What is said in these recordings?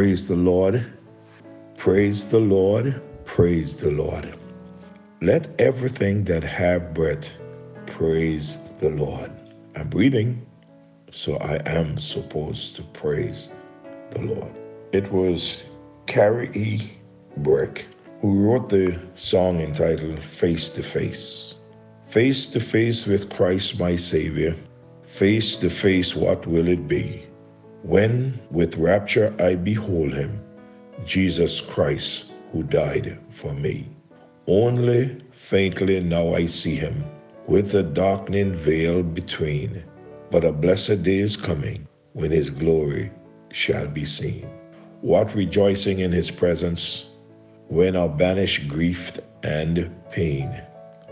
Praise the Lord. Praise the Lord. Praise the Lord. Let everything that have breath praise the Lord. I'm breathing, so I am supposed to praise the Lord. It was Carrie E. Breck who wrote the song entitled Face to Face. Face to face with Christ my Savior, face to face, what will it be? When with rapture I behold him, Jesus Christ who died for me. Only faintly now I see him, with the darkening veil between. But a blessed day is coming when his glory shall be seen. What rejoicing in his presence when I banished grief and pain,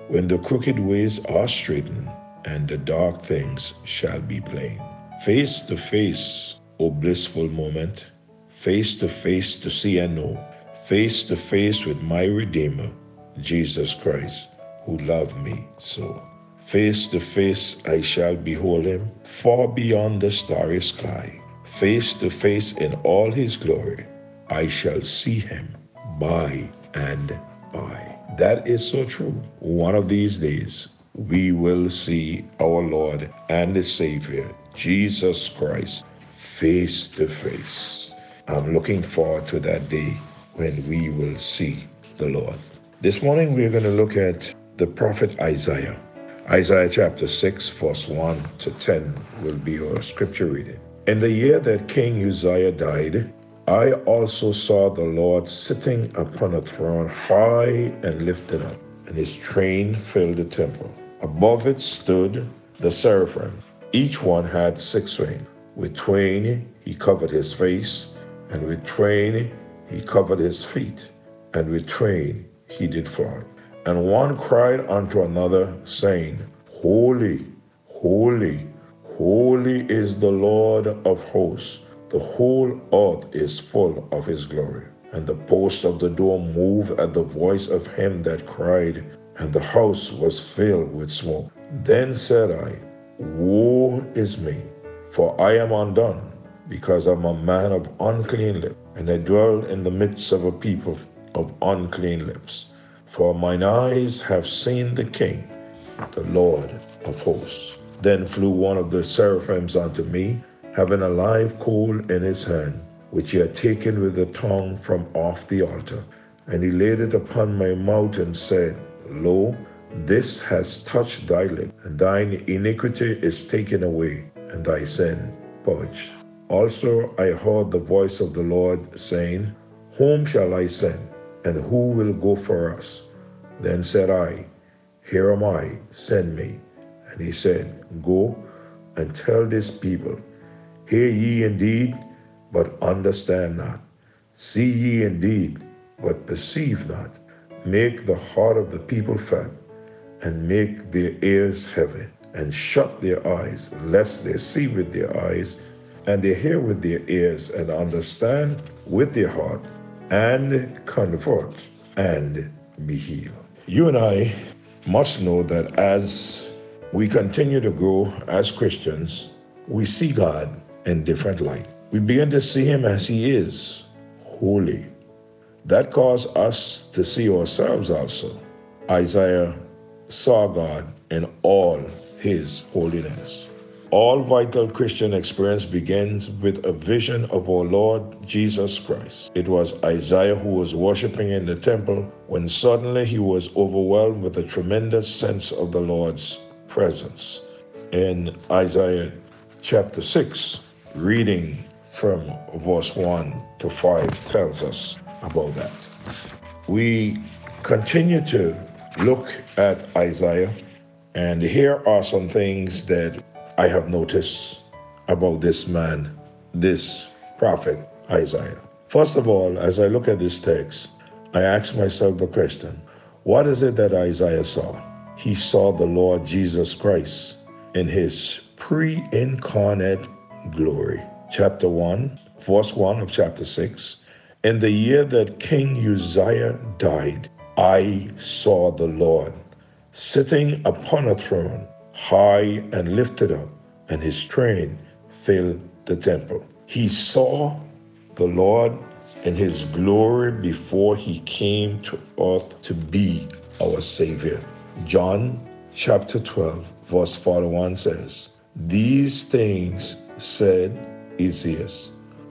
when the crooked ways are straightened and the dark things shall be plain. Face to face, O blissful moment, face to face to see and know, face to face with my Redeemer, Jesus Christ, who loved me so. Face to face I shall behold him, far beyond the starry sky. Face to face in all his glory, I shall see him by and by. That is so true. One of these days, we will see our Lord and the Savior, Jesus Christ, face to face. I'm looking forward to that day when we will see the Lord. This morning, we're going to look at the prophet Isaiah. Isaiah chapter 6, verse 1 to 10 will be our scripture reading. In the year that King Uzziah died, I also saw the Lord sitting upon a throne high and lifted up, and his train filled the temple. Above it stood the seraphim. Each one had six wings. With twain he covered his face, and with twain he covered his feet, and with twain he did fly. And one cried unto another, saying, Holy, holy, holy is the Lord of hosts. The whole earth is full of his glory. And the post of the door moved at the voice of him that cried, and the house was filled with smoke. Then said I, Woe is me, for I am undone, because I'm a man of unclean lips, and I dwell in the midst of a people of unclean lips. For mine eyes have seen the King, the Lord of hosts. Then flew one of the seraphims unto me, having a live coal in his hand, which he had taken with the tongue from off the altar. And he laid it upon my mouth and said, Lo, this has touched thy lip, and thine iniquity is taken away, and thy sin purged. Also I heard the voice of the Lord saying, Whom shall I send, and who will go for us? Then said I, Here am I, send me. And he said, Go and tell this people, Hear ye indeed, but understand not. See ye indeed, but perceive not. Make the heart of the people fat, and make their ears heavy, and shut their eyes, lest they see with their eyes, and they hear with their ears, and understand with their heart, and convert, and be healed. You and I must know that as we continue to grow as Christians, we see God in different light. We begin to see him as he is, holy. That caused us to see ourselves also. Isaiah saw God in all his holiness. All vital Christian experience begins with a vision of our Lord Jesus Christ. It was Isaiah who was worshiping in the temple when suddenly he was overwhelmed with a tremendous sense of the Lord's presence. In Isaiah chapter 6, reading from verse 1 to 5 tells us about that. We continue to look at Isaiah, and here are some things that I have noticed about this man, this prophet Isaiah. First of all, as I look at this text, I ask myself the question what is it that Isaiah saw? He saw the Lord Jesus Christ in his pre incarnate glory. Chapter 1, verse 1 of chapter 6. In the year that King Uzziah died, I saw the Lord sitting upon a throne, high and lifted up, and his train filled the temple. He saw the Lord in his glory before he came to earth to be our Savior. John chapter 12, verse 41 says, These things said Isaiah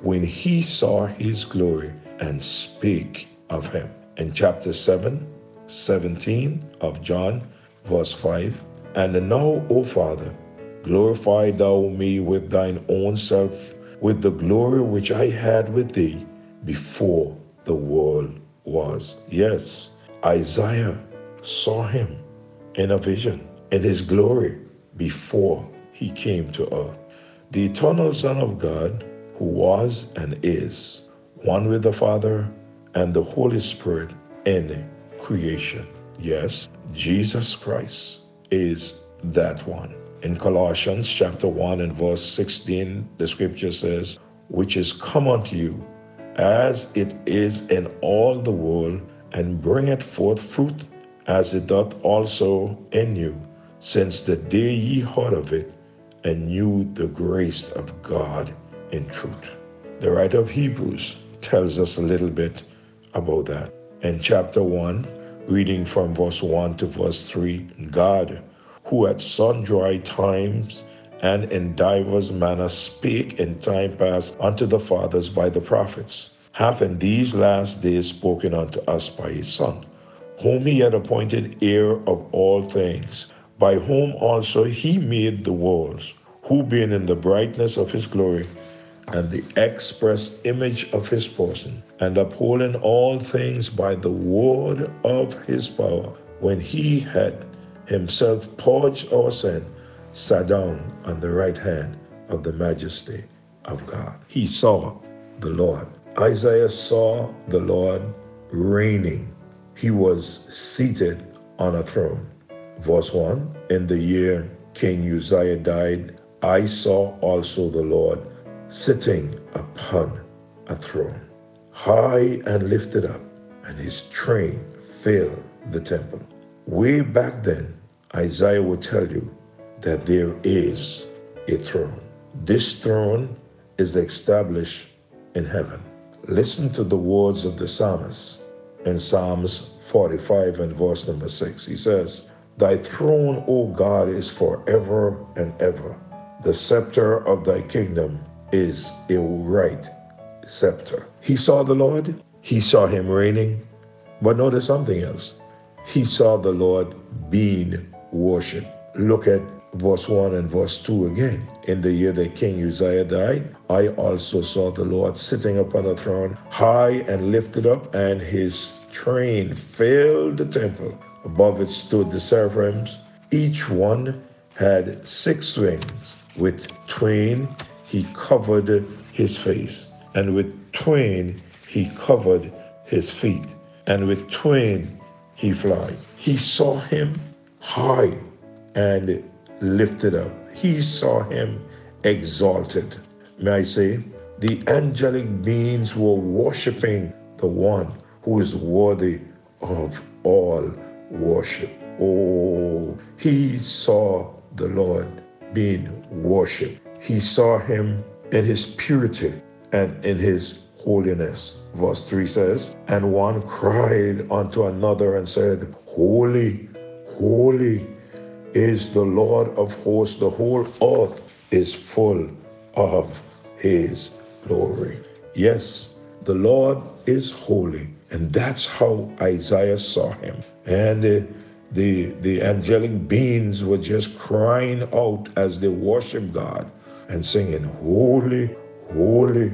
when he saw his glory and spake of him. In chapter 7, 17 of John, verse 5, And now, O Father, glorify thou me with thine own self, with the glory which I had with thee before the world was. Yes, Isaiah saw him in a vision, in his glory, before he came to earth. The eternal Son of God, who was and is, one with the Father and the Holy Spirit in creation. Yes, Jesus Christ is that one. In Colossians chapter 1 and verse 16, the scripture says, Which is come unto you, as it is in all the world, and bringeth forth fruit, as it doth also in you, since the day ye heard of it, and knew the grace of God in truth. The writer of Hebrews tells us a little bit about that. In chapter 1, reading from verse 1 to verse 3, God, who at sundry times and in divers manners spake in time past unto the fathers by the prophets, hath in these last days spoken unto us by his Son, whom he had appointed heir of all things, by whom also he made the worlds, who being in the brightness of his glory, and the express image of his person, and upholding all things by the word of his power, when he had himself purged our sin, sat down on the right hand of the majesty of God. He saw the Lord. Isaiah saw the Lord reigning. He was seated on a throne. Verse 1 In the year King Uzziah died, I saw also the Lord sitting upon a throne, high and lifted up, and his train filled the temple. Way back then, Isaiah would tell you that there is a throne. This throne is established in heaven. Listen to the words of the psalmist in Psalms 45 and verse number 6. He says, Thy throne, O God, is forever and ever. The scepter of thy kingdom is a right scepter. He saw the Lord, he saw him reigning, but notice something else. He saw the Lord being worshiped. Look at verse 1 and verse 2 again. In the year that King Uzziah died, I also saw the Lord sitting upon a throne, high and lifted up, and his train filled the temple. Above it stood the seraphims. Each one had six wings. With twain he covered his face, and with twain he covered his feet, and with twain he fly. He saw him high and lifted up. He saw him exalted. May I say, the angelic beings were worshiping the one who is worthy of all worship. Oh, he saw the Lord being worshiped. He saw him in his purity and in his holiness. Verse 3 says, And one cried unto another and said, Holy, holy is the Lord of hosts. The whole earth is full of his glory. Yes, the Lord is holy. And that's how Isaiah saw him. And uh, the, the angelic beings were just crying out as they worship God and singing, Holy, holy,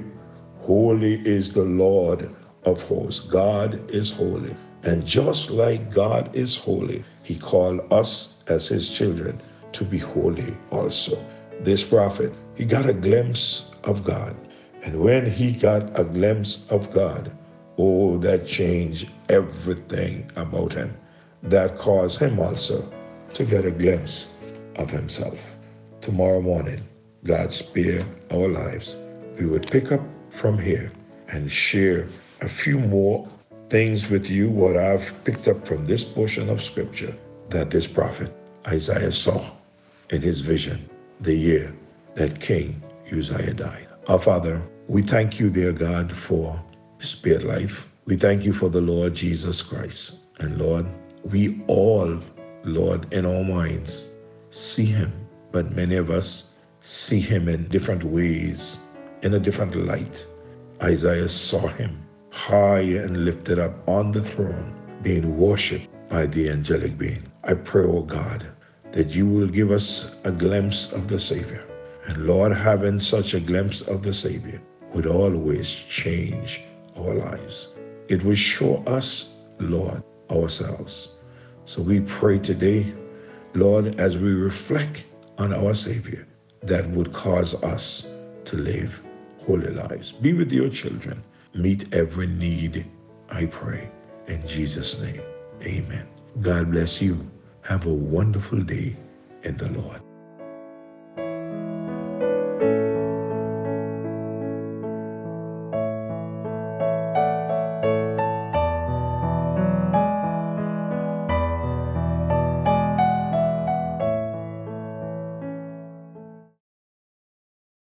holy is the Lord of hosts. God is holy. And just like God is holy, he called us as his children to be holy also. This prophet, he got a glimpse of God. And when he got a glimpse of God, oh, that changed everything about him. That caused him also to get a glimpse of himself. Tomorrow morning, God spare our lives, we would pick up from here and share a few more things with you what I've picked up from this portion of scripture that this prophet Isaiah saw in his vision the year that King Uzziah died. Our Father, We thank you, dear God, for spirit life. We thank you for the Lord Jesus Christ. And Lord, we all, Lord, in our minds, see him, but many of us see him in different ways, in a different light. Isaiah saw him high and lifted up on the throne, being worshipped by the angelic being. I pray, O oh God, that you will give us a glimpse of the Savior. And Lord, having such a glimpse of the Savior would always change our lives. It will show us, Lord, ourselves. So we pray today, Lord, as we reflect on our Savior, that would cause us to live holy lives. Be with your children. Meet every need, I pray. In Jesus' name, amen. God bless you. Have a wonderful day in the Lord.